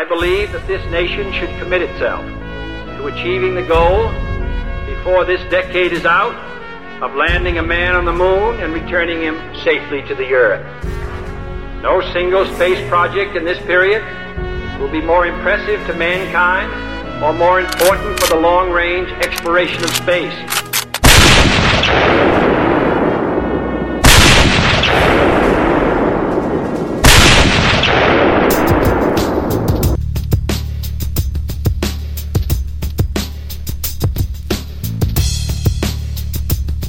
I believe that this nation should commit itself to achieving the goal before this decade is out of landing a man on the moon and returning him safely to the earth. No single space project in this period will be more impressive to mankind or more important for the long range exploration of space.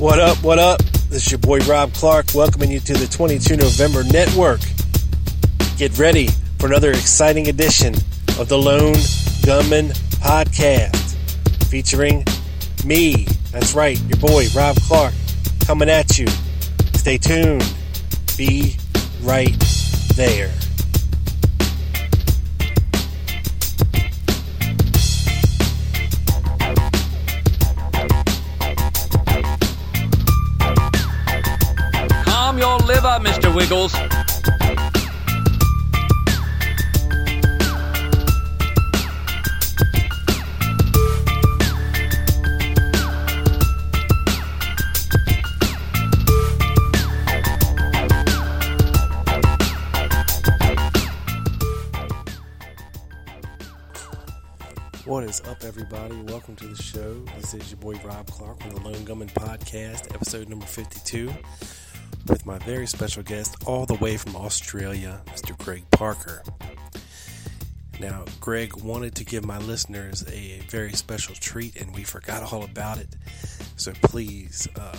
What up? What up? This is your boy Rob Clark welcoming you to the 22 November Network. Get ready for another exciting edition of the Lone Gunman Podcast featuring me. That's right, your boy Rob Clark coming at you. Stay tuned. Be right there. Your liver, Mr. Wiggles. What is up, everybody? Welcome to the show. This is your boy Rob Clark from the Lone Gunman Podcast, episode number 52, with my very special guest, all the way from Australia, Mr. Greg Parker. Now, Greg wanted to give my listeners a very special treat, and we forgot all about it. So please uh,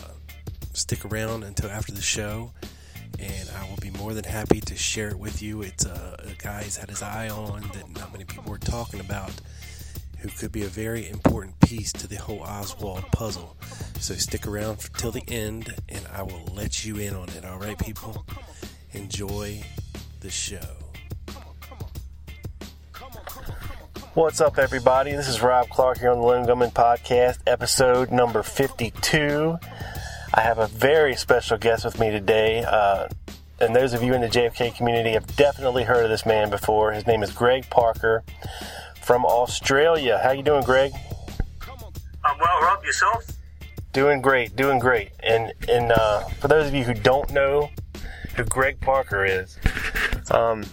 stick around until after the show, and I will be more than happy to share it with you. It's uh, a guy he's had his eye on that not many people were talking about who could be a very important piece to the whole Oswald puzzle. So stick around till the end and I will let you in on it. All right, people? Enjoy the show. What's up, everybody? This is Rob Clark here on the Lone Gunman Podcast, episode number 52. I have a very special guest with me today. Uh, and those of you in the JFK community have definitely heard of this man before. His name is Greg Parker from Australia. How you doing, Greg? I'm well, Rob. Yourself? Doing great, doing great. And and uh, for those of you who don't know who Greg Parker is, um,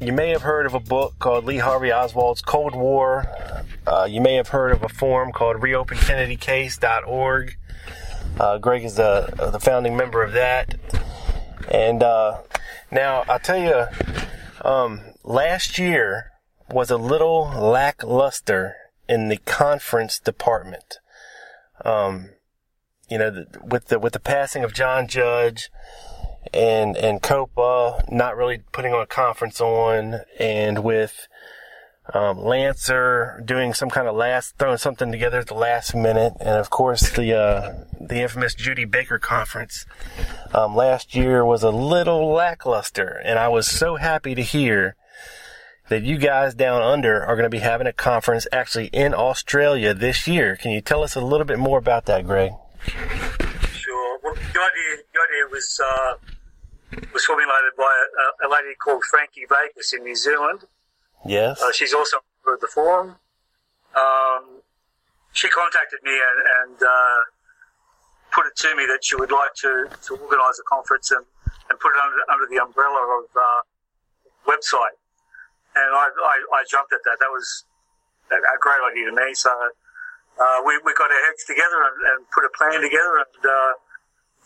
you may have heard of a book called Lee Harvey Oswald's Cold War. Uh, you may have heard of a forum called ReopenKennedyCase.org. Uh, Greg is the the founding member of that. And uh, now I'll tell you, um, last year was a little lackluster in the conference department. Um, you know, with the with the passing of John Judge and and Copa not really putting on a conference on, and with um, Lancer doing some kind of last throwing something together at the last minute, and of course the uh, the infamous Judy Baker conference um, last year was a little lackluster, and I was so happy to hear that you guys down under are going to be having a conference actually in Australia this year. Can you tell us a little bit more about that, Greg? Sure. Well, the idea, the idea was uh, was formulated by a, a lady called Frankie Bakers in New Zealand. Yes. Uh, she's also a member of the forum. Um, she contacted me and, and uh, put it to me that she would like to, to organise a conference and, and put it under, under the umbrella of uh, website. And I, I, I jumped at that. That was a great idea to me. So uh, we, we got our heads together and, and put a plan together and uh,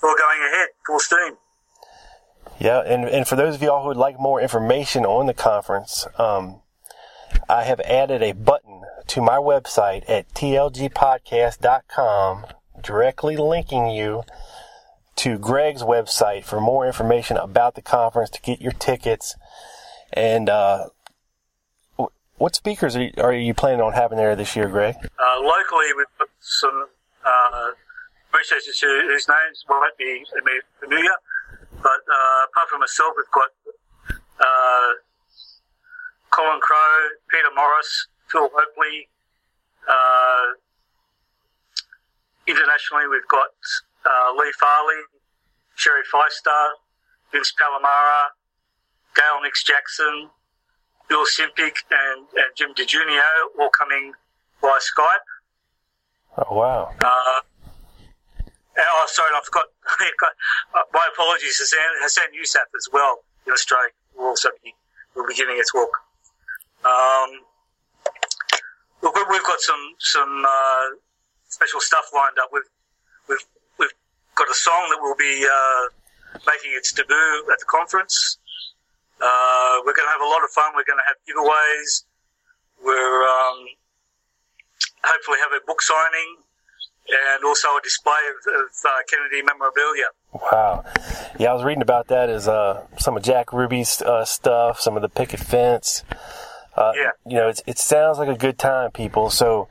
all going ahead, full steam. Yeah, and, and for those of y'all who would like more information on the conference, um, I have added a button to my website at tlgpodcast.com, directly linking you to Greg's website for more information about the conference to get your tickets. And uh, what speakers are you, are you planning on having there this year, Greg? Uh, locally, we've got some uh, researchers who, whose names won't be familiar, but uh, apart from myself, we've got uh, Colin Crow, Peter Morris, Phil Hopley. Uh, internationally, we've got uh, Lee Farley, Sherry Fiester, Vince Palamara, Gayle Nix Jackson, Bill Simpich, and, and Jim DiEugenio all coming by Skype. Oh, wow. Uh, oh, sorry, I forgot. Uh, my apologies, Hassan, Hassan Yousaf as well in Australia will also be, will be giving a talk. Um, look, we've got some some uh, special stuff lined up. We've we've we've got a song that will be uh, making its debut at the conference. Uh, we're going to have a lot of fun. We're going to have giveaways. We're um, hopefully have a book signing and also a display of, of uh, Kennedy memorabilia. Wow. Yeah, I was reading about that as uh, some of Jack Ruby's uh, stuff, some of the picket fence. Uh, yeah. You know, it sounds like a good time, people. So,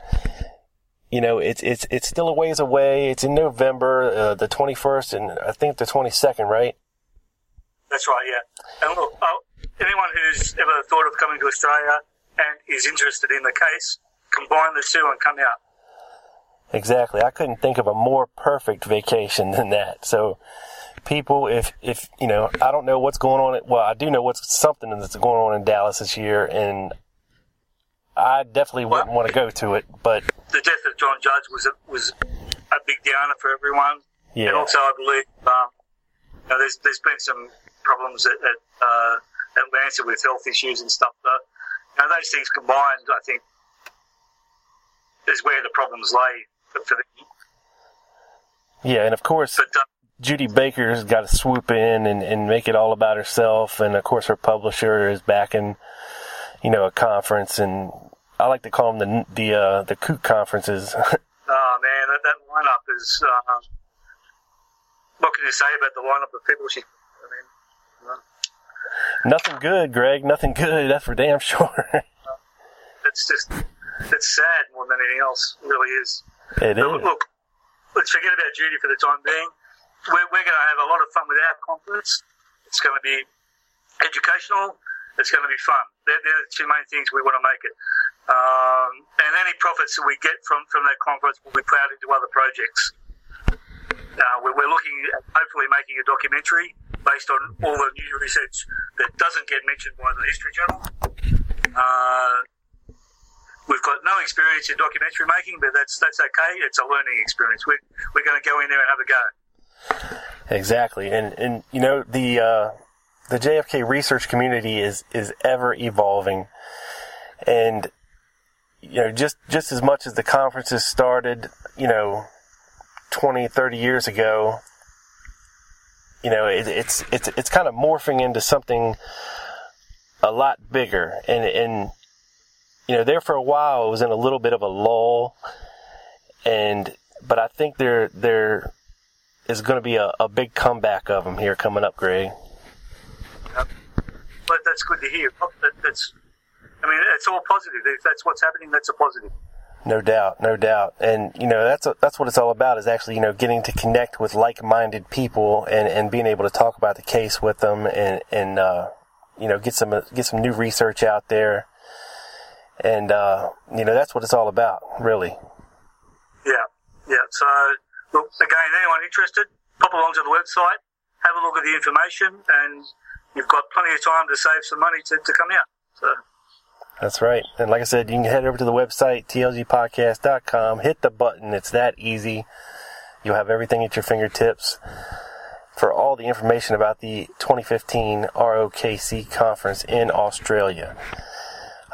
you know, it's it's it's still a ways away. It's in November, uh, the 21st, and I think the 22nd, right? That's right. Yeah. And look, anyone who's ever thought of coming to Australia and is interested in the case, combine the two and come out. Exactly. I couldn't think of a more perfect vacation than that. So, people, if if you know, I don't know what's going on. Well, I do know what's something that's going on in Dallas this year, and I definitely wouldn't well, want to go to it. But the death of John Judge was a, was a big downer for everyone. Yeah. And also, I believe um, you know, there's there's been some problems at at, uh, Atlanta with health issues and stuff. But you know, those things combined, I think, is where the problems lay for the. Yeah, and of course, but, uh, Judy Baker's got to swoop in and, and make it all about herself, and of course, her publisher is backing, you know, a conference, and I like to call them the the uh, the kook conferences. oh man, that, that lineup is. Uh, what can you say about the lineup of people she? I mean, you know. Nothing good, Greg. Nothing good. That's for damn sure. it's just it's sad more than anything else. It really is. It is. Look, let's forget about Judy for the time being. We're, we're going to have a lot of fun with our conference. It's going to be educational. It's going to be fun. They're, they're the two main things we want to make it. Um, and any profits that we get from, from that conference will be plowed into other projects. Uh, we're, we're looking at hopefully making a documentary based on all the new research that doesn't get mentioned by the History Channel. Uh, We've got no experience in documentary making, but that's that's okay. It's a learning experience. We're we're going to go in there and have a go. Exactly, and and you know the uh, the JFK research community is is ever evolving, and you know just just as much as the conferences started, you know, 20, 30 years ago, you know, it, it's it's it's kind of morphing into something a lot bigger, and and you know, there for a while it was in a little bit of a lull, and but I think there there is going to be a, a big comeback of them here coming up, Greg. Yep. But that's good to hear. That, that's, I mean, it's all positive. If that's what's happening, that's a positive. No doubt, no doubt, and you know that's a, that's what it's all about. Is actually you know getting to connect with like-minded people and, and being able to talk about the case with them and and uh, you know get some get some new research out there and, uh, you know, that's what it's all about, really. Yeah, yeah. So, look, again, anyone interested, pop along to the website, have a look at the information, and you've got plenty of time to save some money to, to come out. So. That's right. And like I said, you can head over to the website, tlgpodcast.com, hit the button. It's that easy. You'll have everything at your fingertips for all the information about the 2015 ROKC conference in Australia.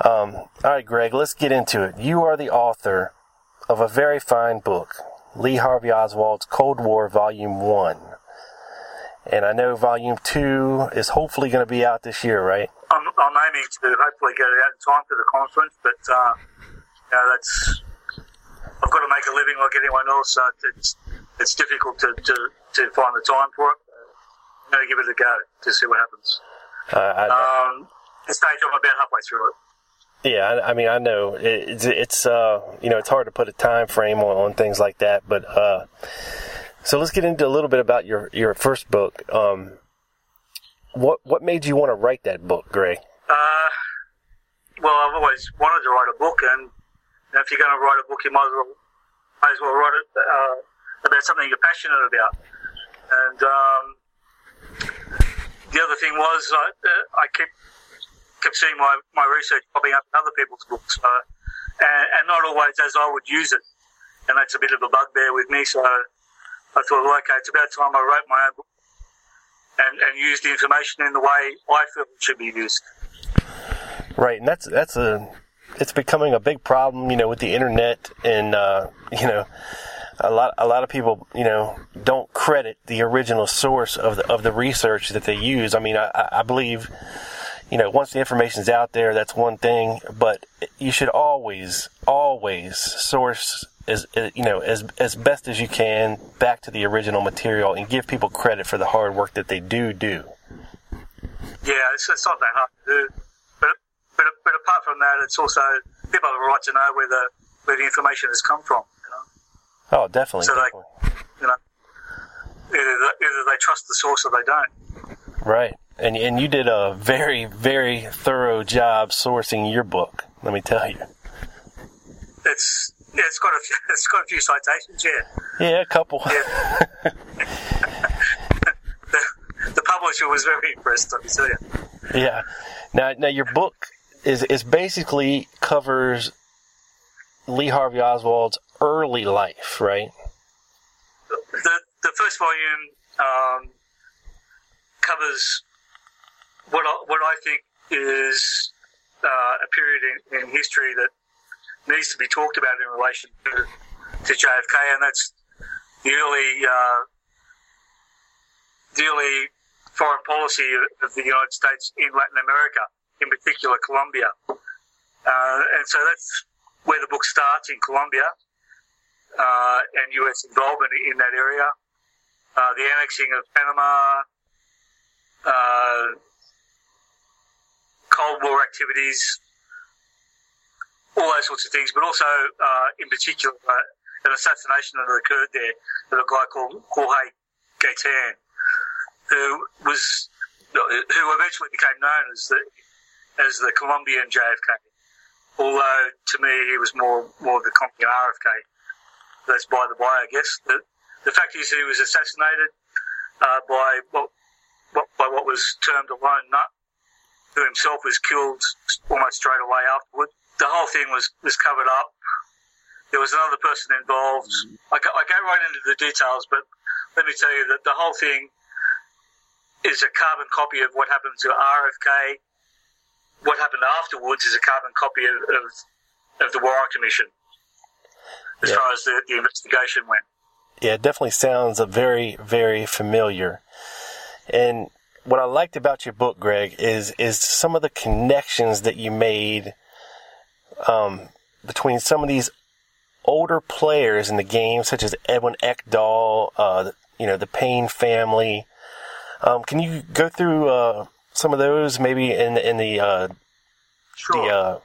Um, all right, Greg, let's get into it. You are the author of a very fine book, Lee Harvey Oswald's Cold War, Volume 1. And I know Volume 2 is hopefully going to be out this year, right? I'm, I'm aiming to hopefully get it out in time for the conference, but uh, you know, that's I've got to make a living like anyone else, so it's it's difficult to, to, to find the time for it. I'm going to give it a go to see what happens. Uh, I, um, at stage, I'm about halfway through it. Yeah, I, I mean, I know it, it's, it's uh, you know, it's hard to put a time frame on, on things like that, but uh, so let's get into a little bit about your your first book. Um, what what made you want to write that book, Greg? Uh, well, I've always wanted to write a book, and if you're going to write a book, you might as well might as well write it uh, about something you're passionate about. And um, the other thing was, I, uh, I kept kept seeing my, my research popping up in other people's books, uh, and, and not always as I would use it. And that's a bit of a bugbear with me. So I thought, well, okay, it's about time I wrote my own book and, and use the information in the way I feel it should be used. Right, and that's that's a it's becoming a big problem, you know, with the internet and uh, you know a lot a lot of people you know don't credit the original source of the of the research that they use. I mean, I, I believe you know once the information's out there, that's one thing, but you should always always source as eh, you know as as best as you can back to the original material and give people credit for the hard work that they do do. Yeah, it's, it's not that hard to do, but but but apart from that, it's also people have a right to know where the where the information has come from. Oh, definitely. So definitely. they, you know, either they, either they trust the source or they don't. Right, and and you did a very very thorough job sourcing your book. Let me tell you. It's yeah, it's got a few, it's got a few citations. Yeah. Yeah, a couple. Yeah. the, the publisher was very impressed. I can tell you. Yeah. Now, now your book is is basically covers Lee Harvey Oswald's early life, right? The the first volume um, covers what I, what I think is uh, a period in, in history that needs to be talked about in relation to, to JFK, and that's the early uh, the early foreign policy of the United States in Latin America, in particular Colombia. Uh, and so that's where the book starts in Colombia uh, and U.S. involvement in that area. Uh, the annexing of Panama, uh, Cold War activities, all those sorts of things, but also, uh, in particular, uh, an assassination that occurred there of a guy called Jorge Gaitan, who was, who eventually became known as the, as the Colombian JFK. Although to me he was more more the Colombian RFK. That's by the by, I guess. The, the fact is he was assassinated uh, by what, what by what was termed a lone nut, who himself was killed almost straight away afterward. The whole thing was was covered up. There was another person involved. I go, I go right into the details, but let me tell you that the whole thing is a carbon copy of what happened to RFK. What happened afterwards is a carbon copy of, of, of the Warren Commission, as Yeah. far as the, the investigation went. Yeah, it definitely sounds a very, very familiar. And what I liked about your book, Greg, is is some of the connections that you made um, between some of these older players in the game, such as Edwin Ekdahl, uh, you know, the Payne family. Um, can you go through uh, some of those, maybe in in the uh, Sure. the uh,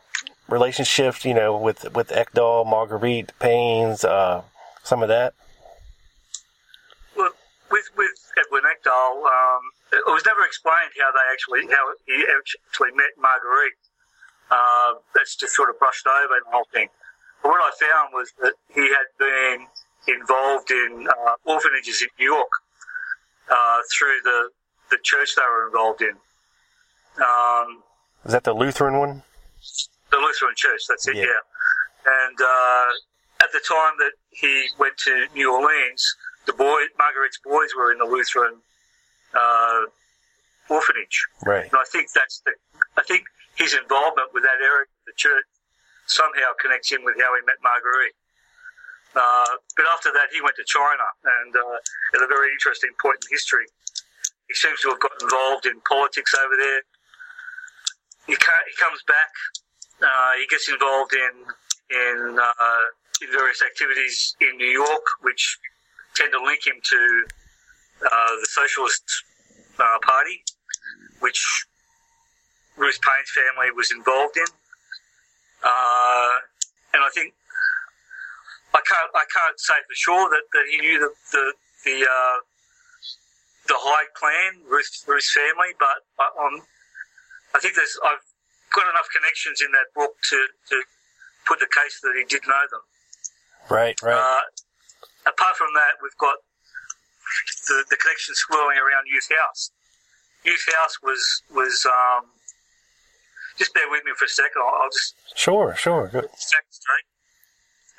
relationship, you know, with with Ekdahl, Marguerite Payne's, uh, some of that? Well, with with Edwin Ekdahl, um, it was never explained how they actually how he actually met Marguerite. Uh, that's just sort of brushed over the whole thing. But what I found was that he had been involved in uh, orphanages in New York uh, through the the church they were involved in. Um, Is that the Lutheran one? the Lutheran Church. That's it. Yeah. Yeah. And uh, at the time that he went to New Orleans, the boy Marguerite's boys were in the Lutheran uh, orphanage, Right. and I think that's the. I think his involvement with that area of the church somehow connects in with how he met Marguerite. Uh, but after that, he went to China, and uh, at a very interesting point in history, he seems to have got involved in politics over there. He, he comes back. Uh, he gets involved in in uh, in various activities in New York, which tend to link him to uh, the Socialist uh, Party, which Ruth Payne's family was involved in. Uh, and I think I can't I can't say for sure that, that he knew the the the, uh, the Hyde clan, Ruth Ruth's family, but I, I think there's I've got enough connections in that book to, to put the case that he did know them. Right, right. Uh, apart from that, we've got the, the connection swirling around Youth House. Youth House was was um, just bear with me for a second. I'll, I'll just sure, sure. Good. straight.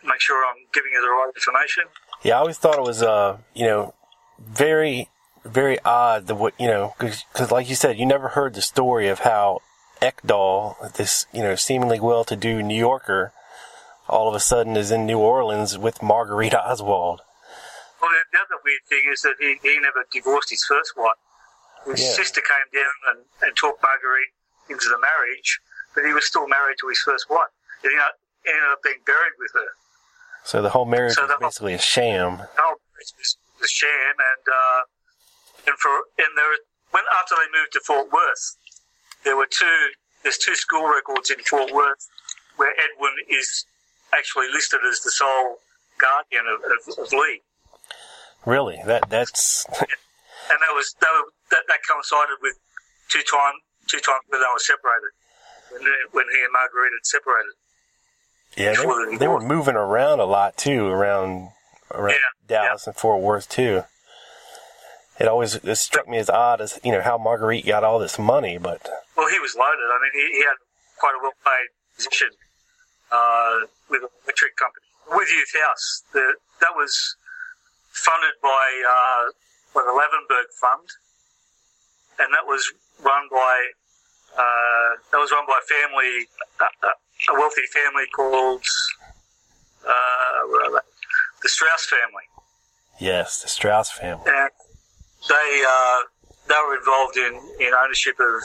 Make sure I'm giving you the right information. Yeah, I always thought it was, uh, you know, very, very odd the what you know, because like you said, you never heard the story of how Ekdahl, this you know seemingly well-to-do New Yorker, all of a sudden is in New Orleans with Marguerite Oswald. Well, the, the other weird thing is that he, he never divorced his first wife. His Yeah. sister came down and, and talked Marguerite into the marriage, but he was still married to his first wife. He ended up, ended up being buried with her. So the whole marriage So was the whole- basically a sham. The whole marriage was, was sham, and uh, and for and there when after they moved to Fort Worth, there were two. There's two school records in Fort Worth where Edwin is actually listed as the sole guardian of, of, of Lee. Really, that that's and that was that, was- that, that coincided with two time two times when they were separated when, when he and Marguerite had separated. yeah. They, the were- they were moving around a lot too, around around Yeah, Dallas and Fort Worth too. It always it struck me as odd as you know how Marguerite got all this money, but Well, he was loaded. I mean, he, he had quite a well paid position uh, with an electric company. With Youth House, the, that was funded by uh, by the Lavanburg Fund, and that was run by uh, that was run by a family, a wealthy family called uh, where are they? the Straus family. yes, the Straus family. and they uh, they were involved in, in ownership of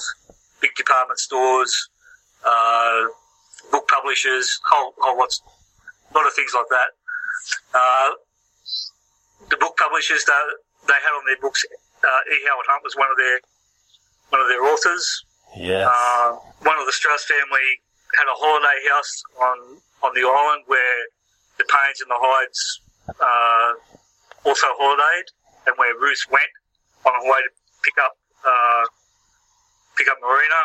big department stores, uh, book publishers, whole whole lots, a lot of things like that. Uh, the book publishers they, they had on their books. Uh, E. Howard Hunt was one of their one of their authors. Yes. Uh, one of the Straus family had a holiday house on on the island where the Paynes and the Hydes uh, also holidayed, and where Ruth went on her way to pick up uh, pick up Marina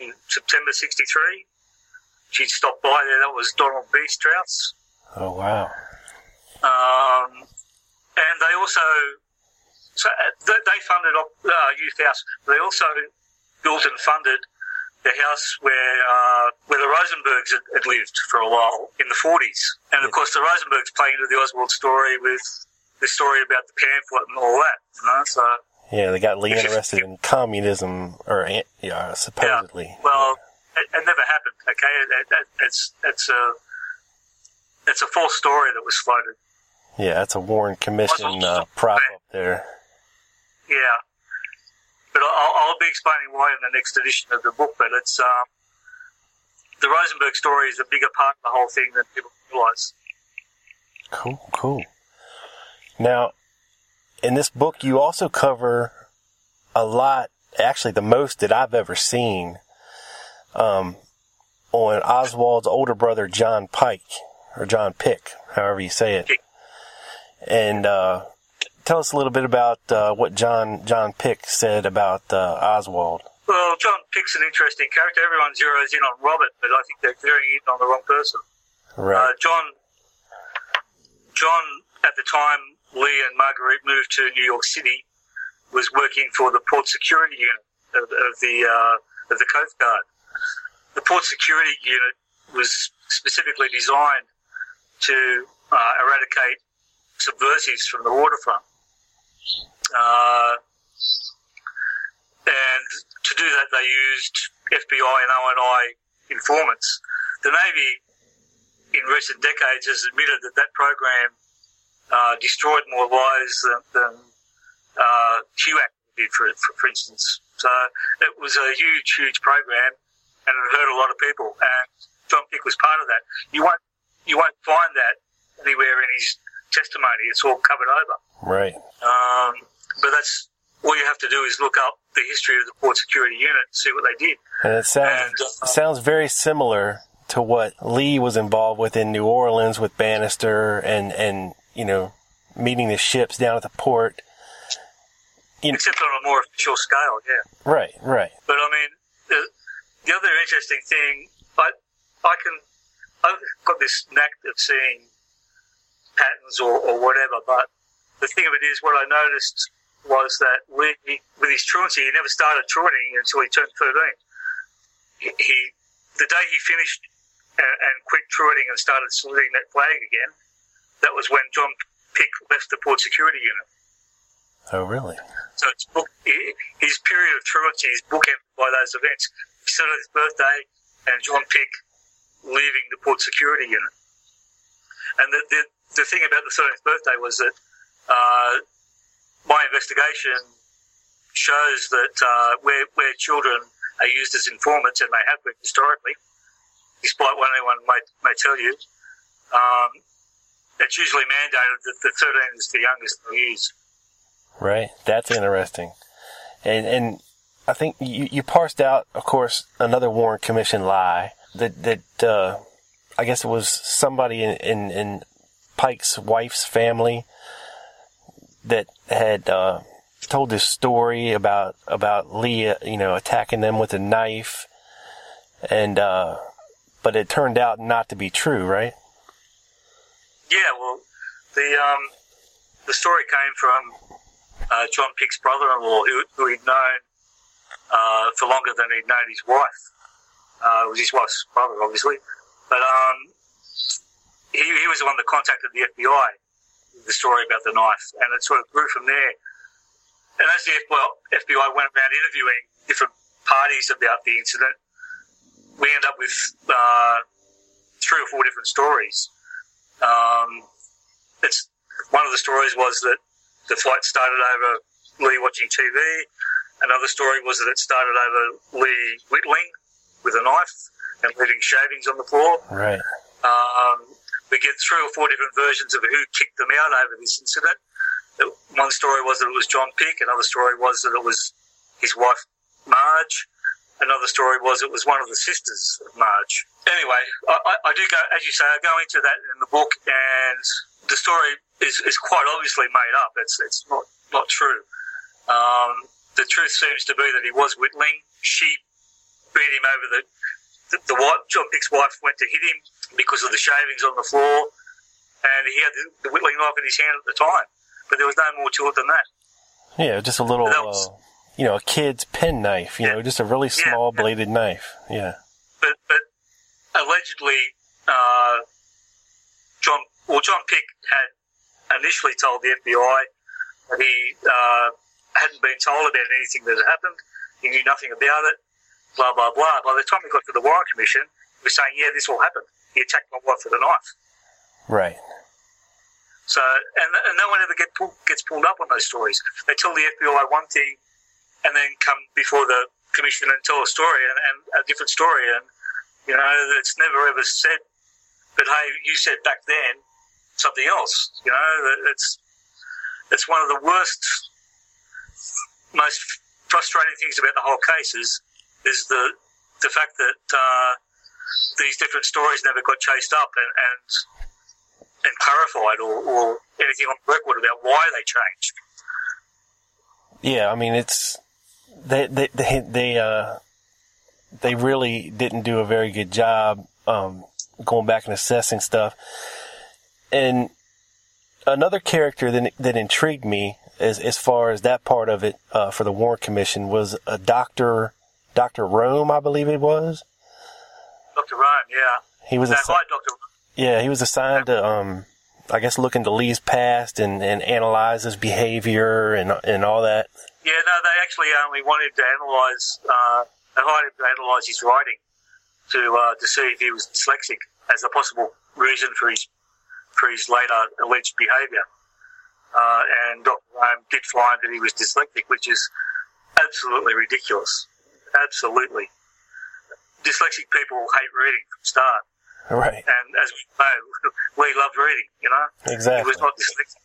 in September '63. She stopped by there. That was Donald B. Straus. oh wow. Um, and they also, so uh, they funded uh, Youth House. They also built and funded the house where uh, where the Rosenbergs had, had lived for a while in the 40s. And of course, the Rosenbergs playing into the Oswald story with the story about the pamphlet and all that. You know, so Yeah, they got Lee interested in communism, or eh, yeah, supposedly. Yeah. Well, it, it never happened. Okay, it, it, it's it's a it's a false story that was floated. Yeah, that's a Warren Commission uh, prop up there. Yeah. But I'll, I'll be explaining why in the next edition of the book. But it's um, the Rosenberg story is a bigger part of the whole thing than people realise. Cool, cool. Now, in this book, you also cover a lot, actually, the most that I've ever seen, um, on Oswald's older brother, John Pike, or John Pic, however you say it. And, uh, tell us a little bit about, uh, what John, John Pic said about, uh, Oswald. Well, John Pic's an interesting character. Everyone zeroes in on Robert, but I think they're zeroing in on the wrong person. Right. Uh, John, John, at the time Lee and Marguerite moved to New York City, was working for the Port Security Unit of, of the uh, of the Coast Guard. The Port Security Unit was specifically designed to uh, eradicate subversives from the waterfront. Uh, and to do that, they used FBI and ONI informants. The Navy, in recent decades, has admitted that that program uh, destroyed more lives than, than uh, HUAC did, for, for, for instance. So it was a huge, huge program, and it hurt a lot of people. And John Pic was part of that. You won't, you won't find that anywhere in his testimony. It's all covered over. right. Um, but that's all you have to do is look up the history of the Port Security Unit see what they did. And it sounds And, uh, sounds very similar to what Lee was involved with in New Orleans with Bannister and and you know meeting the ships down at the port. You know, Except on a more official scale, yeah. Right, right. But I mean, the, the other interesting thing, I I can I've got this knack of seeing patterns or, or whatever, but the thing of it is, what I noticed was that with, with his truancy, he never started truanting until he turned 13. He, he the day he finished and, and quit truanting and started saluting that flag again, that was when John Pic left the port security unit. Oh, really? So it's book, his period of truancy is bookended by those events. His birthday and John Pic leaving the port security unit. And the, the, the thing about the 13th birthday was that uh, my investigation shows that uh, where, where children are used as informants, and they have been historically, despite what anyone may, may tell you, um, it's usually mandated that the 13 is the youngest they use. Right. That's interesting. And, and I think you, you parsed out, of course, another Warren Commission lie that, that, uh, I guess it was somebody in, in, in Pike's wife's family that had, uh, told this story about, about Lee, you know, attacking them with a knife. And, uh, but it turned out not to be true, right? Yeah, well, the, um, the story came from, uh, John Pic's brother-in-law, who, who he'd known uh, for longer than he'd known his wife. Uh, it was his wife's brother, obviously. But um, he, he was the one that contacted the FBI with the story about the knife, and it sort of grew from there. And as the FBI went around interviewing different parties about the incident, we end up with uh, three or four different stories. Um, it's one of the stories was that the flight started over Lee watching TV. Another story was that it started over Lee whittling with a knife and leaving shavings on the floor. Right. Um, we get three or four different versions of who kicked them out over this incident. One story was that it was John Pic. Another story was that it was his wife Marge. Another story was it was one of the sisters of Marge. Anyway, I, I do go, as you say, I go into that in the book, and the story is, is quite obviously made up. It's it's not not true. Um, the truth seems to be that he was whittling. She beat him over the the, the wife, John Pic's wife went to hit him because of the shavings on the floor, and he had the, the whittling knife in his hand at the time. But there was no more to it than that. Yeah, just a little. Was, uh, you know, a kid's pen knife, you yeah. know, just a really small yeah. bladed knife. Yeah. But, but allegedly, uh, John, well, John Pic had initially told the FBI that he uh, hadn't been told about anything that had happened. He knew nothing about it. Blah blah blah. By the time we got to the Warren Commission, was saying, "Yeah, this all happened. He attacked my wife with a knife." Right. So, and, and no one ever get pull, gets pulled up on those stories. They tell the FBI one thing, and then come before the commission and tell a story and, and a different story. And, you know, it's never ever said, but hey, you said back then something else. You know, it's, it's one of the worst, most frustrating things about the whole case is, is the, the fact that, uh, these different stories never got chased up and, and, and clarified or, or anything on record about why they changed. Yeah, I mean, it's, they they they they uh they really didn't do a very good job um, going back and assessing stuff. And another character that that intrigued me as as far as that part of it uh, for the Warren Commission was a doctor Doctor Rome, I believe it was. Doctor Rome, yeah. He was a assi- Doctor. Yeah, he was assigned to um, I guess look into Lee's past and, and analyze his behavior and and all that. Yeah, no, they actually only wanted to analyse. Uh, they wanted to analyse his writing to uh, to see if he was dyslexic as a possible reason for his for his later alleged behaviour. Uh, and Dr. Rome did find that he was dyslexic, which is absolutely ridiculous. Absolutely. Dyslexic people hate reading from start. Right. And as we know, we loved reading, you know? Exactly. He was not dyslexic.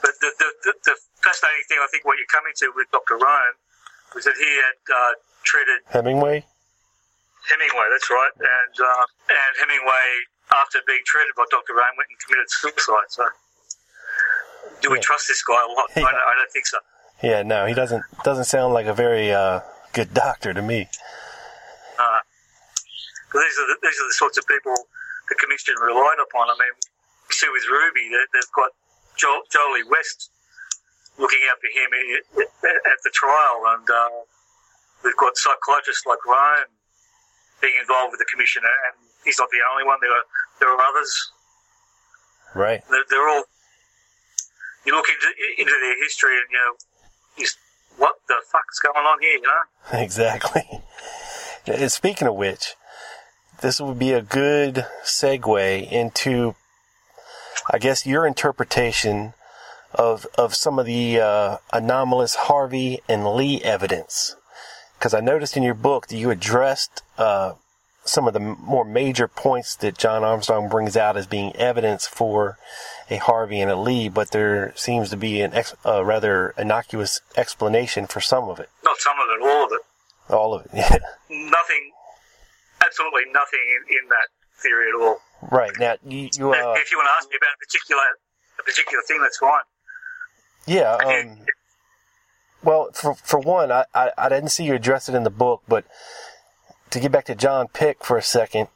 But the, the, the, the fascinating thing, I think, what you're coming to with Dr. Rome was that he had uh, treated Hemingway. Hemingway, that's right. And uh, and Hemingway, after being treated by Dr. Rome, went and committed suicide. So, do we Yeah. trust this guy a lot? I, don't, I don't think so. Yeah, no, he doesn't doesn't sound like a very uh, good doctor to me. Uh, these are the, these are the sorts of people the commission relied upon. I mean, see with Ruby, they, they've got jo- Jolly West looking out for him at the trial, and uh, we've got psychiatrists like Rome being involved with the commission, and he's not the only one. There are there are others. Right. They're, they're all. You look into into their history, and you know, just what the fuck's going on here? You know. Exactly. And speaking of which, this would be a good segue into, I guess, your interpretation of of some of the uh, anomalous Harvey and Lee evidence. Because I noticed in your book that you addressed uh, some of the more major points that John Armstrong brings out as being evidence for a Harvey and a Lee, but there seems to be an ex- a rather innocuous explanation for some of it. Not some of it, all of it. All of it, yeah. nothing, absolutely nothing in, in that theory at all. Right now, you, you uh, if you want to ask me about a particular a particular thing, that's fine. yeah. Um, well, for for one, I, I I didn't see you address it in the book, but to get back to John Pic for a second,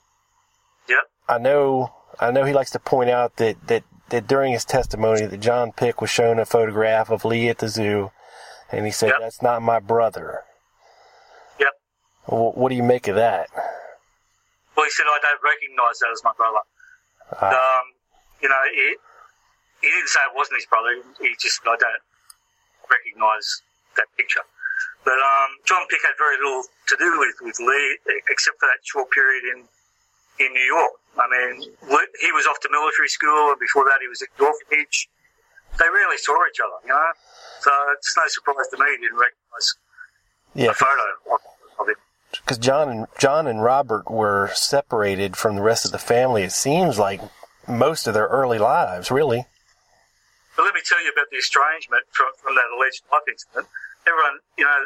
Yep. I know I know he likes to point out that that that during his testimony that John Pic was shown a photograph of Lee at the zoo, and he said Yep. that's not my brother. Yep. Wh- What do you make of that? Well, he said I don't recognise that as my brother. Uh, Um, you know, he, he didn't say it wasn't his brother. He just I don't recognise that picture. But um, John Pic had very little to do with, with Lee, except for that short period in in New York. I mean, he was off to military school, and before that, he was at the orphanage. They rarely saw each other, you know. So it's no surprise to me he didn't recognise yeah, a photo of, of him. because John and John and Robert were separated from the rest of the family. It seems like most of their early lives, really. But let me tell you about the estrangement from, from that alleged knife incident. Everyone, you know,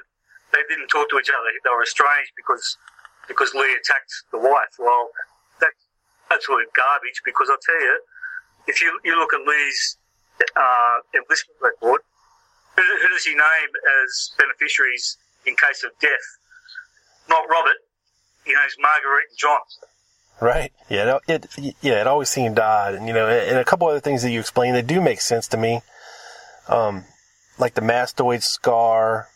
they didn't talk to each other. They were estranged because because Lee attacked the wife. Well, that's absolute garbage. Because I'll tell you, if you you look at Lee's uh, enlistment record, who, who does he name as beneficiaries in case of death? Not Robert. He names Marguerite and John. Right. Yeah. It, it yeah. It always seemed odd, and you know, and a couple other things that you explained that do make sense to me. Um, like the mastoid scar,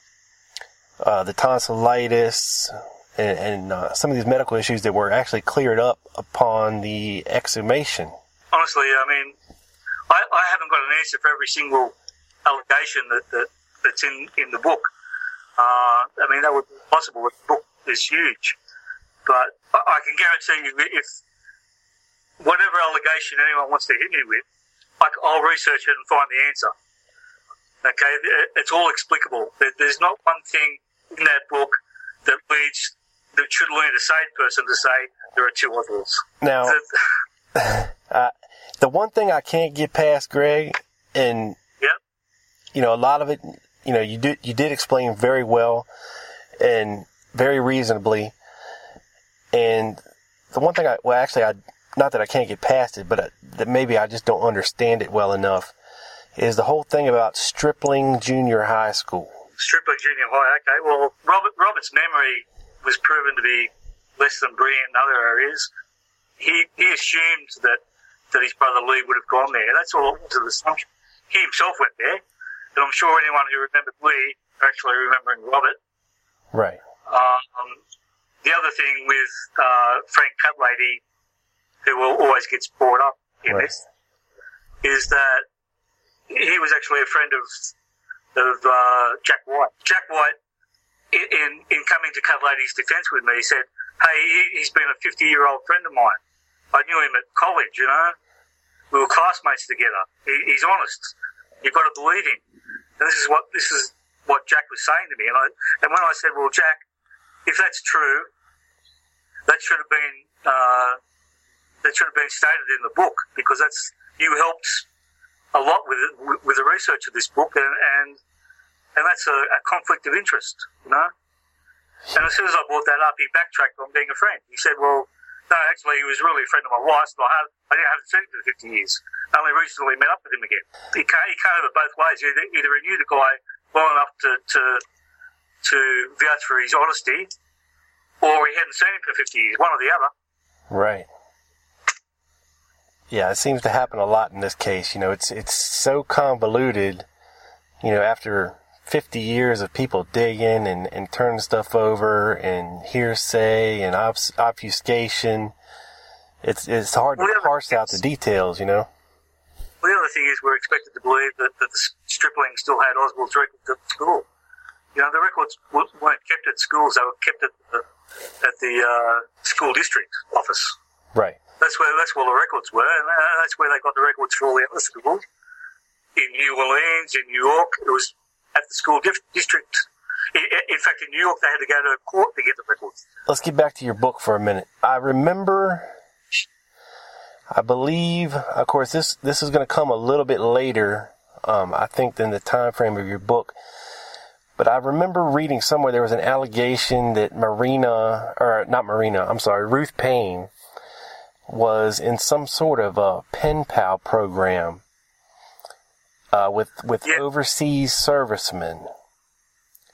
uh, the tonsillitis, and, and uh, some of these medical issues that were actually cleared up upon the exhumation. honestly, I mean, I, I haven't got an answer for every single allegation that, that that's in, in the book. Uh, I mean, that would be possible. The book is huge, but I, I can guarantee you, if whatever allegation anyone wants to hit me with, I, will research it and find the answer. Okay, it's all explicable. There's not one thing in that book that leads that should lead a sane person to say there are two others. Now, uh, the one thing I can't get past, Greg, and yeah. you know, a lot of it, you know, you did you did explain very well and very reasonably. And the one thing I well, actually, I not that I can't get past it, but I, that maybe I just don't understand it well enough is the whole thing about Stripling Junior High School. Stripling Junior High. Okay, well, Robert Robert's memory was proven to be less than brilliant in other areas. He he assumed that that his brother Lee would have gone there. That's all it was an assumption. He himself went there, and I'm sure anyone who remembered Lee are actually remembering Robert. Right. Um, the other thing with uh, Frank Kudlaty, who will always gets brought up in Right. this, is that he was actually a friend of of uh, Jack White. Jack White, in in, in coming to Kudlaty's defence with me, said, "Hey, he, he's been a 50 year old friend of mine. I knew him at college. You know, we were classmates together. He, he's honest. You've got to believe him." And this is what this is what Jack was saying to me. And I and when I said, "Well, Jack, if that's true, that should have been uh, that should have been stated in the book because that's you helped a lot with with- the research of this book, and and, and that's a, a conflict of interest, you know. And as soon as I brought that up, he backtracked on being a friend. He said, well, no, actually, he was really a friend of my wife's, but I, had, I didn't have seen him for 50 years. I only recently met up with him again. He came, he came over both ways. Either, either he knew the guy well enough to, to, to vouch for his honesty, or he hadn't seen him for 50 years, one or the other. Right. Yeah, it seems to happen a lot in this case. You know, it's it's so convoluted. You know, after 50 years of people digging and, and turning stuff over and hearsay and obs- obfuscation, it's it's hard to Well, parse out the details. You know. Well, the other thing is we're expected to believe that, that the Stripling still had Oswald's records at school. You know, the records weren't kept at schools; they were kept at the, at the uh, school district office. Right. That's where that's where the records were, and uh, that's where they got the records for all the other schools. In New Orleans, in New York, it was at the school district. In, in fact, in New York, they had to go to court to get the records. Let's get back to your book for a minute. I remember. I believe, of course, this this is going to come a little bit later. Um, I think than the time frame of your book. But I remember reading somewhere there was an allegation that Marina, or not Marina, I'm sorry, Ruth Paine, was in some sort of a pen pal program uh, with with Yeah. overseas servicemen,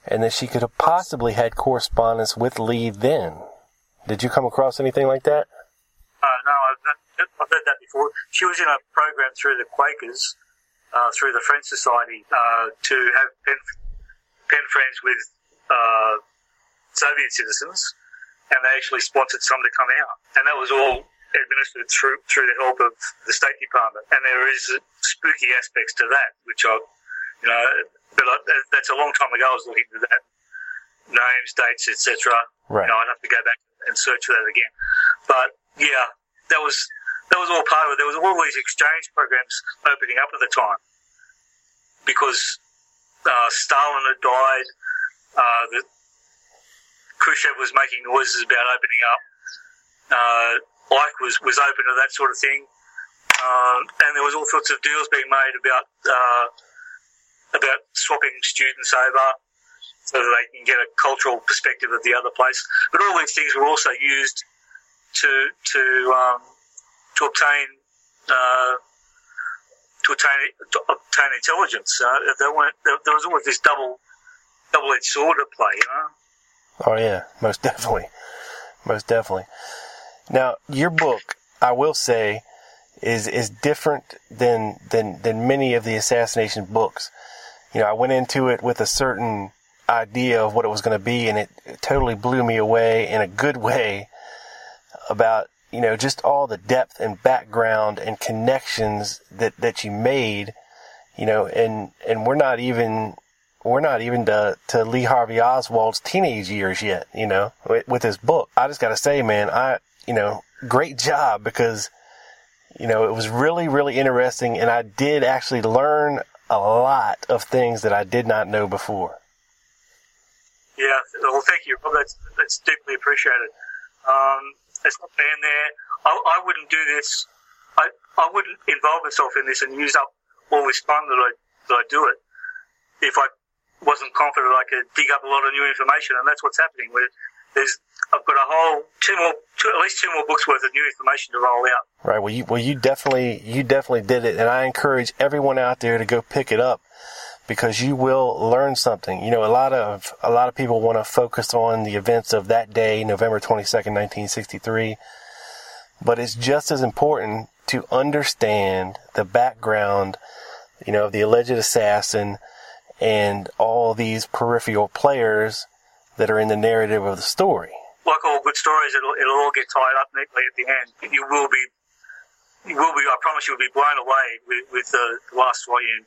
and that she could have possibly had correspondence with Lee then. Did you come across anything like that? Uh, no, I've, not, I've heard that before. She was in a program through the Quakers, uh, through the Friends Society, uh, to have pen, pen friends with uh, Soviet citizens, and they actually sponsored some to come out, and that was all administered through through the help of the State Department. And there is spooky aspects to that, which I, you know, but I, that's a long time ago. I was looking into that names, dates, etc. Right. You know, I'd have to go back and search for that again. But yeah, that was that was all part of it. There was all these exchange programs opening up at the time because uh, Stalin had died. Uh, the Khrushchev was making noises about opening up. Uh, Ike was was open to that sort of thing, um, and there was all sorts of deals being made about uh, about swapping students over so that they can get a cultural perspective of the other place. But all these things were also used to to um, to obtain uh, to obtain to obtain intelligence. Uh, there there, there was always this double double edged sword at play. You know. Oh yeah, most definitely, most definitely. Now your book, I will say, is is different than than than many of the assassination books. You know, I went into it with a certain idea of what it was going to be, and it, it totally blew me away in a good way about you know just all the depth and background and connections that that you made. You know, and and we're not even we're not even to, to Lee Harvey Oswald's teenage years yet, you know, with, with his book. I just got to say, man, I, you know, great job because, you know, it was really, really interesting and I did actually learn a lot of things that I did not know before. Yeah, well, thank you. Well, that's that's deeply appreciated. Um, it's not been there. I, I wouldn't do this. I, I wouldn't involve myself in this and use up all this fun that I that I do it if I wasn't confident I could dig up a lot of new information, and that's what's happening. Where there's, I've got a whole two more, two, at least two more books worth of new information to roll out. Right. Well, you, well, you definitely, you definitely did it. And I encourage everyone out there to go pick it up because you will learn something. You know, a lot of, a lot of people want to focus on the events of that day, November 22nd, 1963. But it's just as important to understand the background, you know, of the alleged assassin and all these peripheral players that are in the narrative of the story. Like all good stories, it'll, it'll all get tied up neatly at the end. You will be, you will be. I promise you'll be blown away with, with the last volume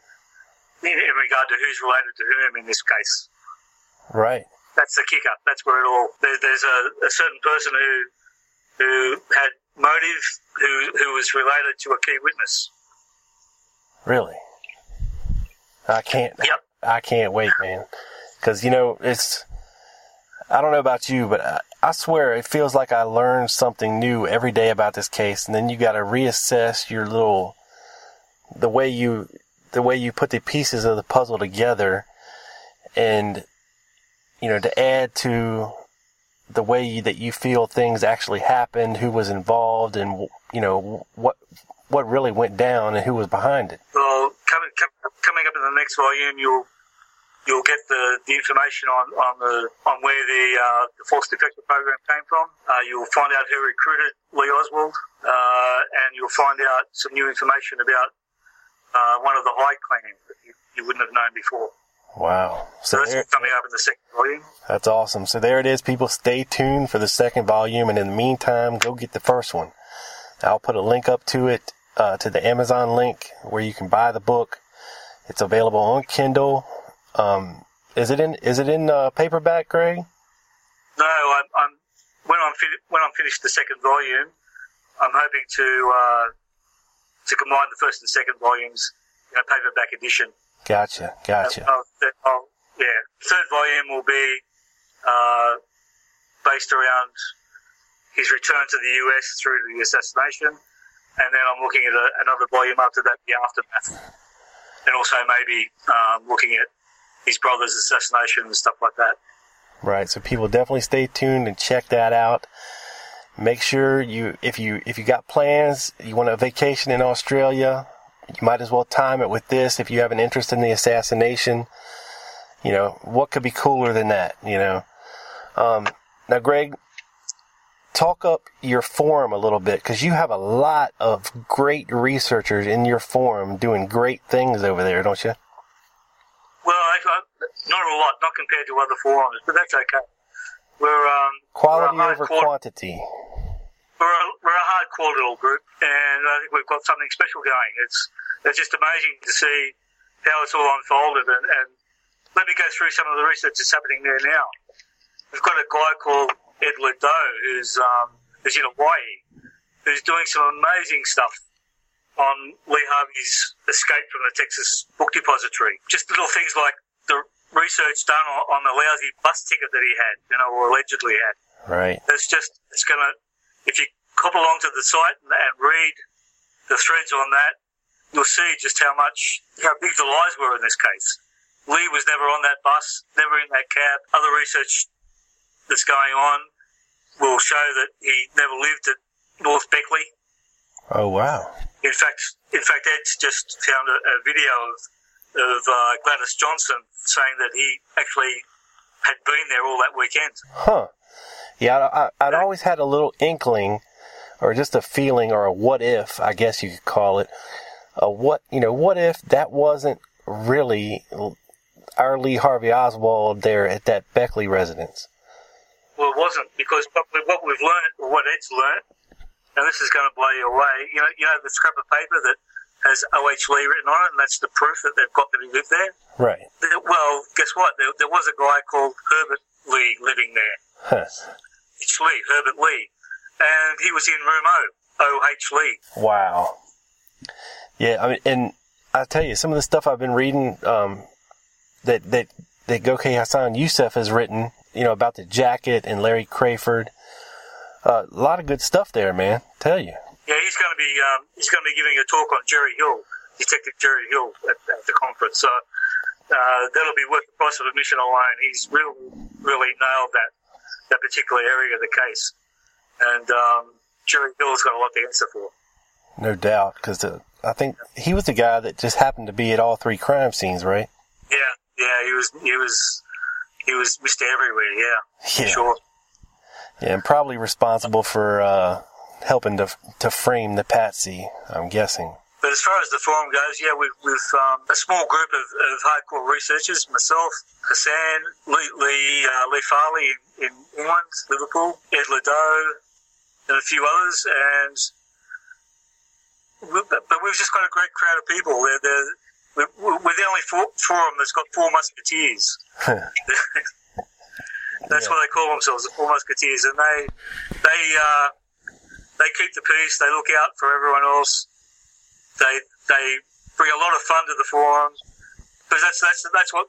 in, in regard to who's related to whom in this case. Right. That's the kicker. That's where it all. There, there's a, a certain person who who had motive, who who was related to a key witness. Really? I can't. Yep. I can't wait, man. Because you know it's. I don't know about you, but I, I swear it feels like I learn something new every day about this case, and then you got to reassess your little, the way you, the way you put the pieces of the puzzle together, and you know to add to the way you, that you feel things actually happened, who was involved, and you know what what really went down and who was behind it. Well, coming coming up in the next volume, you'll you'll get the, the information on, on the on where the uh, the force defector program came from. Uh, you'll find out who recruited Lee Oswald, uh, and you'll find out some new information about uh, one of the Hyde clans that you, you wouldn't have known before. Wow! So, so that's there, coming up in the second volume. That's awesome. So there it is, people. Stay tuned for the second volume, and in the meantime, go get the first one. I'll put a link up to it uh, to the Amazon link where you can buy the book. It's available on Kindle. Um, is it in Is it in uh, paperback, Greg? No, I'm, I'm when I'm fin- when I'm finished the second volume, I'm hoping to uh, to combine the first and second volumes in a paperback edition. Gotcha, gotcha. I'll, I'll, yeah, third volume will be uh, based around his return to the US through the assassination, and then I'm looking at a, another volume after that, the aftermath, and also maybe um, looking at his brother's assassination and stuff like that. Right. So people definitely stay tuned and check that out. Make sure you, if you, if you got plans, you want a vacation in Australia, you might as well time it with this. If you have an interest in the assassination, you know, what could be cooler than that, you know? Um, now, Greg, talk up your forum a little bit because you have a lot of great researchers in your forum doing great things over there, don't you? Well, not a lot, not compared to other forums, but that's okay. We're um, quality we're over quantity. We're a, we're a hardcore little group, and I think we've got something special going. It's it's just amazing to see how it's all unfolded. And, and let me go through some of the research that's happening there now. We've got a guy called Ed Liddell who's um, who's in Hawaii, who's doing some amazing stuff on Lee Harvey's escape from the Texas Book Depository. Just little things like the research done on, the lousy bus ticket that he had, you know, or allegedly had. Right. It's just, it's going to, if you hop along to the site and, and read the threads on that, you'll see just how much, how big the lies were in this case. Lee was never on that bus, never in that cab. Other research that's going on will show that he never lived at North Beckley. Oh wow! In fact, in fact, Ed's just found a, a video of of uh, Gladys Johnson saying that he actually had been there all that weekend. Huh. Yeah, I, would always had a little inkling, or just a feeling, or a what if, I guess you could call it. A what, you know, what if that wasn't really our Lee Harvey Oswald there at that Beckley residence? Well, it wasn't because what we've learned, or what Ed's learned, and this is going to blow you away. You know, you know the scrap of paper that has O.H. Lee written on it, and that's the proof that they've got that he lived there. Right. Well, guess what? There, there was a guy called Herbert Lee living there. Huh. It's Lee, Herbert Lee. And he was in room O, O.H. Lee. Wow. Yeah, I mean, and I tell you, some of the stuff I've been reading um, that, that, that Gokay Hassan Youssef has written, you know, about the jacket and Larry Crafard. Uh, a lot of good stuff there, man. Tell you. Yeah, he's going to be um, he's going to be giving a talk on Jerry Hill, Detective Jerry Hill, at, at the conference. So uh, that'll be worth the price of admission alone. He's really really nailed that that particular area of the case, and um, Jerry Hill's got a lot to answer for. No doubt, because I think he was the guy that just happened to be at all three crime scenes, right? Yeah, yeah, he was he was he was Mister Everywhere. Yeah, yeah. sure. Yeah, and probably responsible for uh, helping to to frame the patsy. I'm guessing. But as far as the forum goes, yeah, we've, we've um, a small group of, of, hardcore researchers, myself, Hassan, Lee, Lee, uh, Lee Farley in, in, England, Liverpool, Ed Liddell, and a few others, and we, but we've just got a great crowd of people. They're, they're, we're, we're the only for, forum that's got four musketeers. that's yeah. what they call themselves, the four musketeers, and they they uh, they keep the peace. They look out for everyone else. They they bring a lot of fun to the forums because that's that's that's what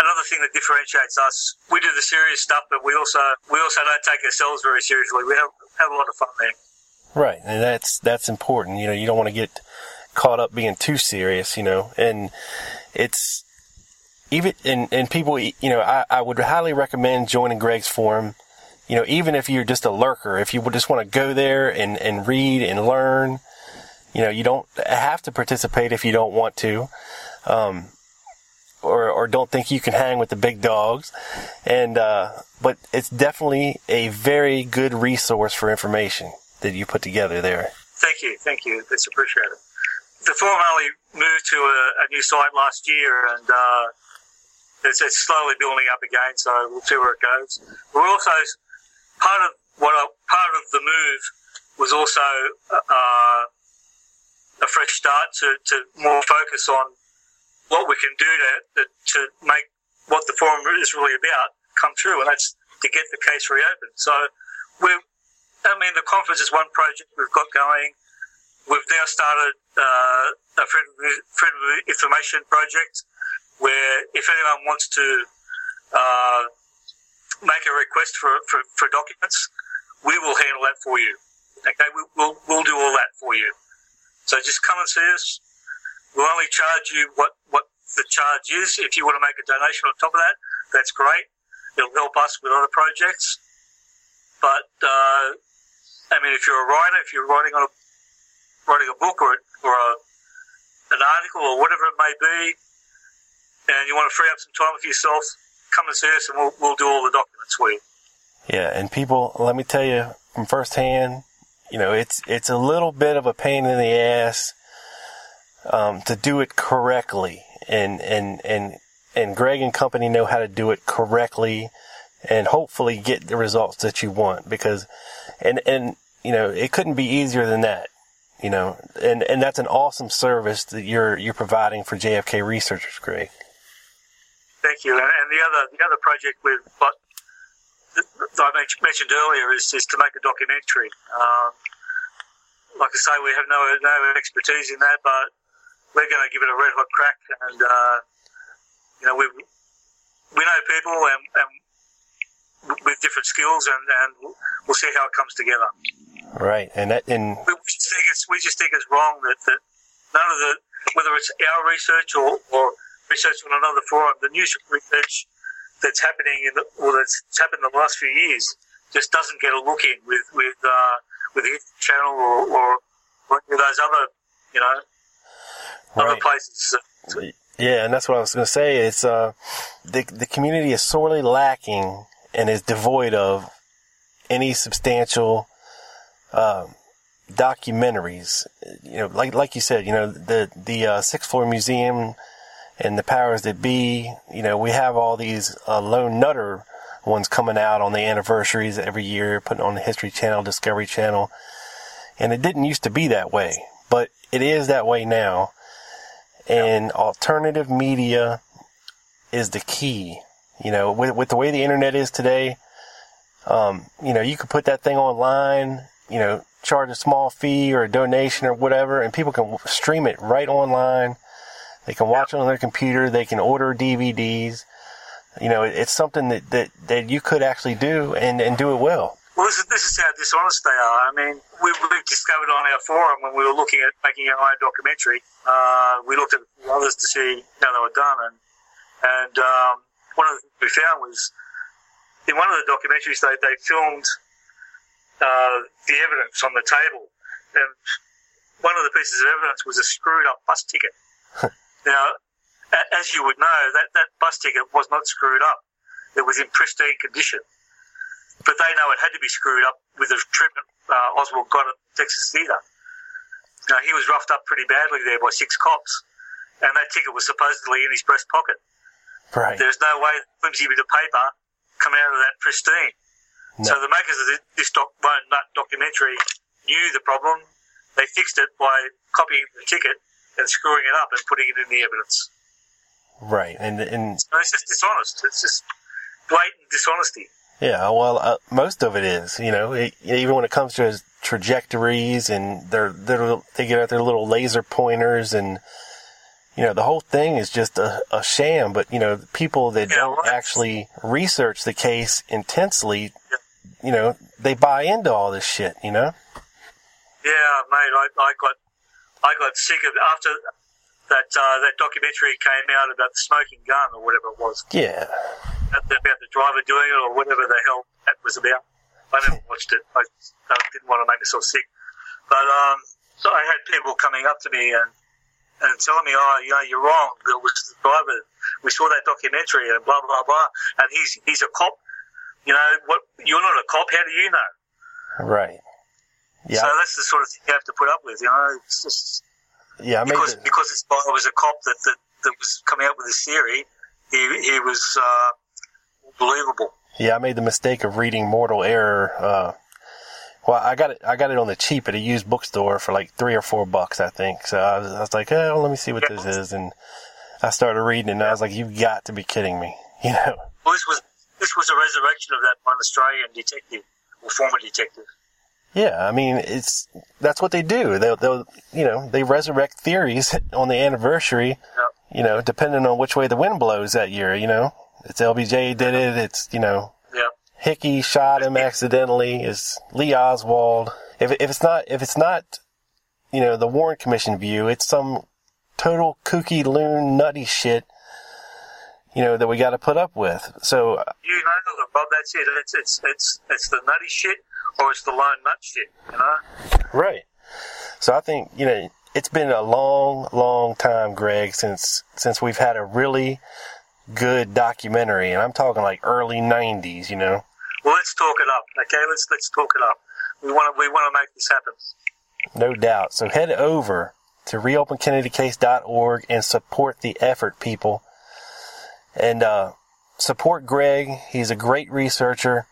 another thing that differentiates us. We do the serious stuff, but we also we also don't take ourselves very seriously. We have have a lot of fun there. Right, and that's that's important. You know, you don't want to get caught up being too serious. You know, and it's even and and people. You know, I, I would highly recommend joining Greg's forum you know, even if you're just a lurker, if you would just want to go there and, and read and learn, you know, you don't have to participate if you don't want to. Um, or, or don't think you can hang with the big dogs. And, uh, but it's definitely a very good resource for information that you put together there. Thank you, thank you. That's appreciated. The forum only moved to a, a new site last year, and uh, it's, it's, slowly building up again. So we'll see where it goes. We're also part of what part of the move was also uh, a fresh start to, to more focus on what we can do to, to make what the forum is really about come true, and that's to get the case reopened. So we, I mean, the conference is one project we've got going. We've now started uh, a freedom, freedom of information project where if anyone wants to uh, make a request for, for, for, documents, we will handle that for you. Okay, we, will we'll do all that for you. So just come and see us. We'll only charge you what, what the charge is. If you want to make a donation on top of that, that's great. It'll help us with other projects. But, uh, I mean, if you're a writer, if you're writing on a, writing a book or, or a, an article or whatever it may be, and you want to free up some time for yourself, come and see us and we'll, we'll do all the documents for you. Yeah, and people, let me tell you from firsthand, you know, it's it's a little bit of a pain in the ass um, to do it correctly, and and and and Greg and company know how to do it correctly, and hopefully get the results that you want. Because, and and you know, it couldn't be easier than that. You know, and and that's an awesome service that you're you're providing for JFK researchers, Greg. Thank you. And, and the other the other project we've got I mentioned earlier is, is to make a documentary. Um, like I say, we have no no expertise in that, but we're going to give it a red hot crack, and uh, you know we we know people and, and with different skills, and, and we'll see how it comes together. Right, and that and we just think it's we just think it's wrong that, that none of the whether it's our research or, or research on another forum, the news research that's happening in the, or that's happened in the last few years just doesn't get a look in with with uh, with the channel or, or, or those other you know right. other places. Yeah, and that's what I was going to say. It's uh, the the community is sorely lacking and is devoid of any substantial uh, documentaries. You know, like like you said, you know, the the uh, sixth floor museum and the powers that be, you know, we have all these uh, lone nutter ones coming out on the anniversaries every year, putting on the History Channel, Discovery Channel. And it didn't used to be that way, but it is that way now. And alternative media is the key. You know, with, with the way the internet is today, um, you know, you could put that thing online, you know, charge a small fee or a donation or whatever, and people can stream it right online they can watch it on their computer. They can order DVDs. You know, it's something that, that, that you could actually do and, and do it well. Well, this is, this is how dishonest they are. I mean, we, we've discovered on our forum when we were looking at making our own documentary, uh, we looked at others to see how they were done. And, and um, one of the things we found was in one of the documentaries, they, they filmed uh, the evidence on the table. And one of the pieces of evidence was a screwed up bus ticket. Now, as you would know, that, that bus ticket was not screwed up. It was in pristine condition. But they know it had to be screwed up with the treatment uh, Oswald got at Texas Theatre. Now, he was roughed up pretty badly there by six cops, and that ticket was supposedly in his breast pocket. Right. There's no way flimsy bit of paper come out of that pristine. No. So the makers of this doc, nut documentary knew the problem. They fixed it by copying the ticket and screwing it up and putting it in the evidence. Right, and and so it's just dishonest. It's just blatant dishonesty. Yeah, well, uh, most of it is. You know, it, even when it comes to his trajectories and their their they get out their little laser pointers and you know the whole thing is just a, a sham. But you know, people that yeah, don't right. actually research the case intensely, yeah. you know, they buy into all this shit. You know. Yeah, mate, I, I got I got sick of after that uh, that documentary came out about the smoking gun or whatever it was. Yeah. About the driver doing it or whatever the hell that was about. I never watched it. I, I didn't want to make myself sick. But um, so I had people coming up to me and and telling me, "Oh, you know, you're wrong. It was the driver. We saw that documentary and blah blah blah." And he's he's a cop. You know what? You're not a cop. How do you know? Right. Yeah. So that's the sort of thing you have to put up with. You know, it's just yeah. I mean, because because this guy was a cop that, that that was coming up with this theory. He he was uh, believable. Yeah, I made the mistake of reading Mortal Error. Uh, well, I got it. I got it on the cheap at a used bookstore for like three or four bucks, I think. So I was, I was like, "Oh, let me see what this is." And I started reading, and I was like, "You've got to be kidding me!" You know. Well, this was this was a resurrection of that one Australian detective or former detective. Yeah, I mean, it's that's what they do. They'll, they'll you know, they resurrect theories on the anniversary. Yeah. You know, depending on which way the wind blows that year. You know, it's LBJ did it. It's you know, Yeah. Hickey shot him accidentally. It's Lee Oswald? If if it's not if it's not, you know, the Warren Commission view, it's some total kooky loon nutty shit. You know that we got to put up with. So uh, You know, it, Bob. That's it. It's it's it's it's the nutty shit or it's the lone nut shit. You know. Right. So I think you know it's been a long, long time, Greg, since since we've had a really good documentary, and I'm talking like early '90s. You know. Well, let's talk it up. Okay, let's let's talk it up. We want to we want to make this happen. No doubt. So head over to reopenkennedycase.org and support the effort, people. And uh, support Greg. He's a great researcher.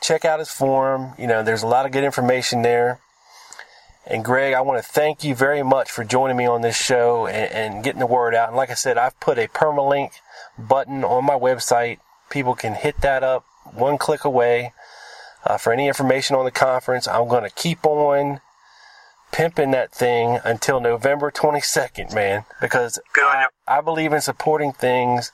Check out his forum. You know, there's a lot of good information there. And Greg, I want to thank you very much for joining me on this show and, and getting the word out. And like I said, I've put a permalink button on my website. People can hit that up one click away. Uh, for any information on the conference, I'm going to keep on pimping that thing until November 22nd, man, because I. I believe in supporting things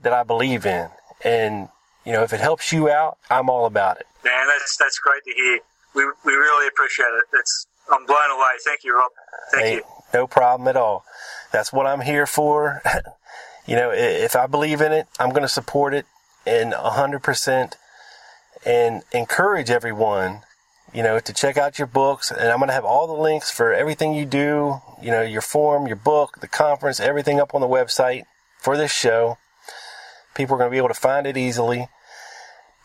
that I believe in. And, you know, if it helps you out, I'm all about it. Man, that's that's great to hear. We we really appreciate it. It's I'm blown away. Thank you, Rob. Thank Hey, you. no problem at all. That's what I'm here for. you know, if I believe in it, I'm going to support it and 100% and encourage everyone, you know, to check out your books. And I'm going to have all the links for everything you do, you know, your form, your book, the conference, everything up on the website for this show. People are going to be able to find it easily.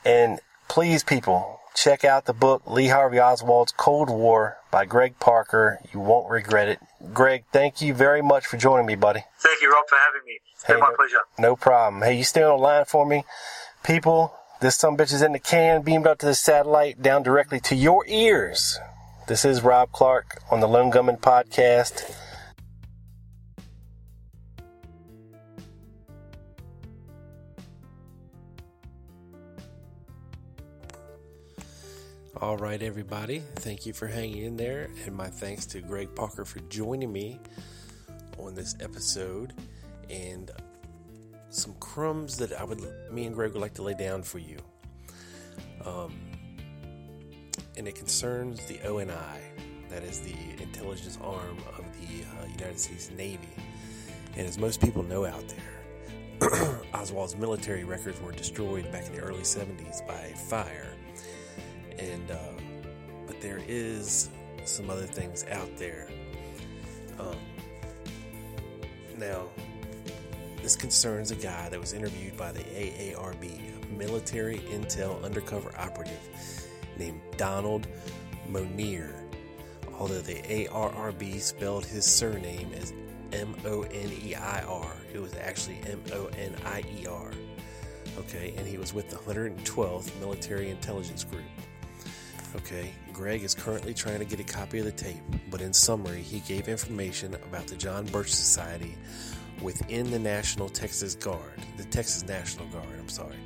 And please, people, check out the book Lee Harvey Oswald's Cold War by Greg Parker. You won't regret it. Greg, thank you very much for joining me, buddy. Thank you, Rob, for having me. It's been Hey, my no- pleasure. No problem. Hey, you stay on the line for me? People, this some bitch is in the can, beamed up to the satellite, down directly to your ears. This is Rob Clark on the Lone Gunman Podcast. All right, everybody. Thank you for hanging in there, and my thanks to Greg Parker for joining me on this episode. And some crumbs that I would, me and Greg would like to lay down for you. Um, and it concerns the ONI, that is the intelligence arm of the uh, United States Navy. And as most people know out there, Oswald's military records were destroyed back in the early 70s by fire. And, uh, but there is some other things out there. Um, now, this concerns a guy that was interviewed by the ARRB, a military intel undercover operative named Donald Monier. Although the ARRB spelled his surname as M O N E I R, it was actually M O N I E R. Okay, and he was with the 112th Military Intelligence Group. Okay, Greg is currently trying to get a copy of the tape, but in summary, he gave information about the John Birch Society within the National Texas Guard, the Texas National Guard, I'm sorry,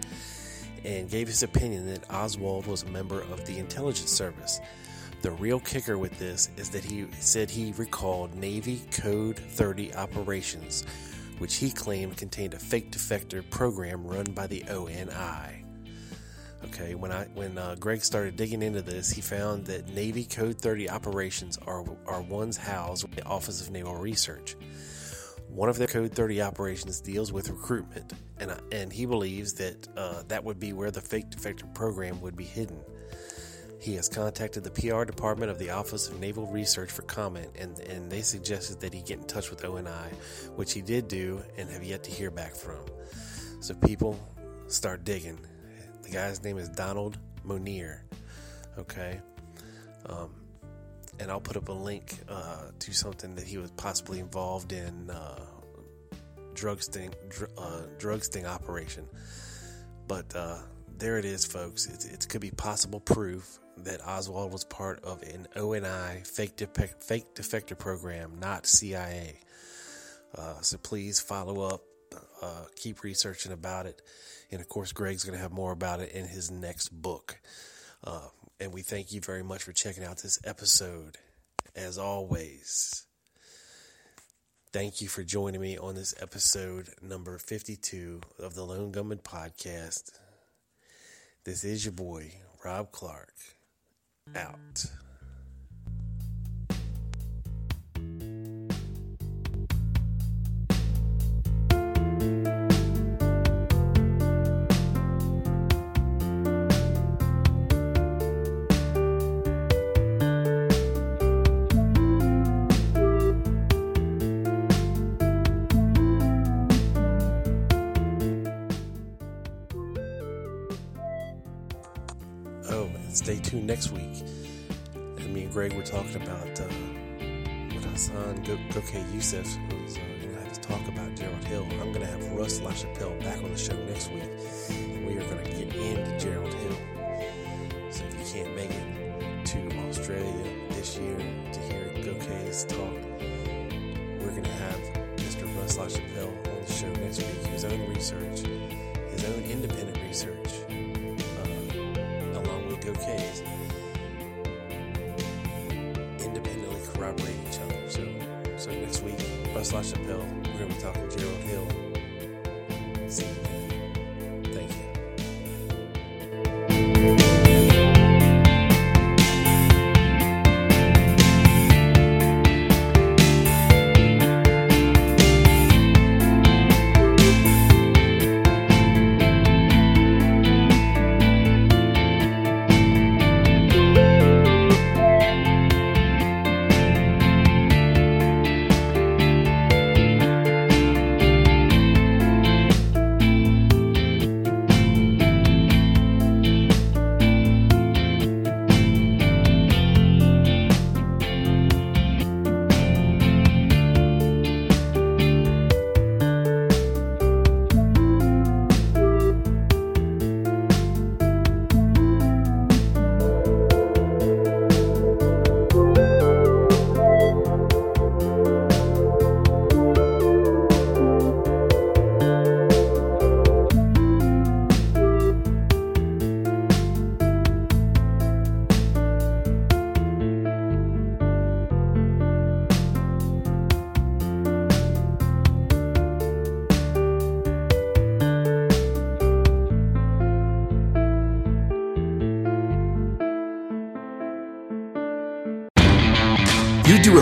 and gave his opinion that Oswald was a member of the intelligence service. The real kicker with this is that he said he recalled Navy Code 30 operations, which he claimed contained a fake defector program run by the ONI. Okay, when I when uh, Greg started digging into this, he found that Navy Code 30 operations are are ones housed with the Office of Naval Research. One of their Code 30 operations deals with recruitment, and, and he believes that uh, that would be where the fake defector program would be hidden. He has contacted the PR department of the Office of Naval Research for comment, and, and they suggested that he get in touch with ONI, which he did do and have yet to hear back from. So, people, start digging. The guy's name is Donald Monier. Okay. Um, and I'll put up a link uh, to something that he was possibly involved in uh, drug sting dr- uh, drug sting operation. But uh, there it is, folks. It, it could be possible proof that Oswald was part of an ONI fake defect, fake defector program, not CIA. Uh, so please follow up, uh, keep researching about it, and of course, Greg's going to have more about it in his next book. Uh, and we thank you very much for checking out this episode. As always, thank you for joining me on this episode number 52 of the Lone Gunman Podcast. This is your boy, Rob Clark, out. Next week. And me and Greg were talking about uh, with Hassan Gokay Youssef was uh, going to have to talk about Gerald Hill. I'm going to have Russ LaChapelle back on the show next week, week, Russ LaChapelle, we're going to be talking Gerald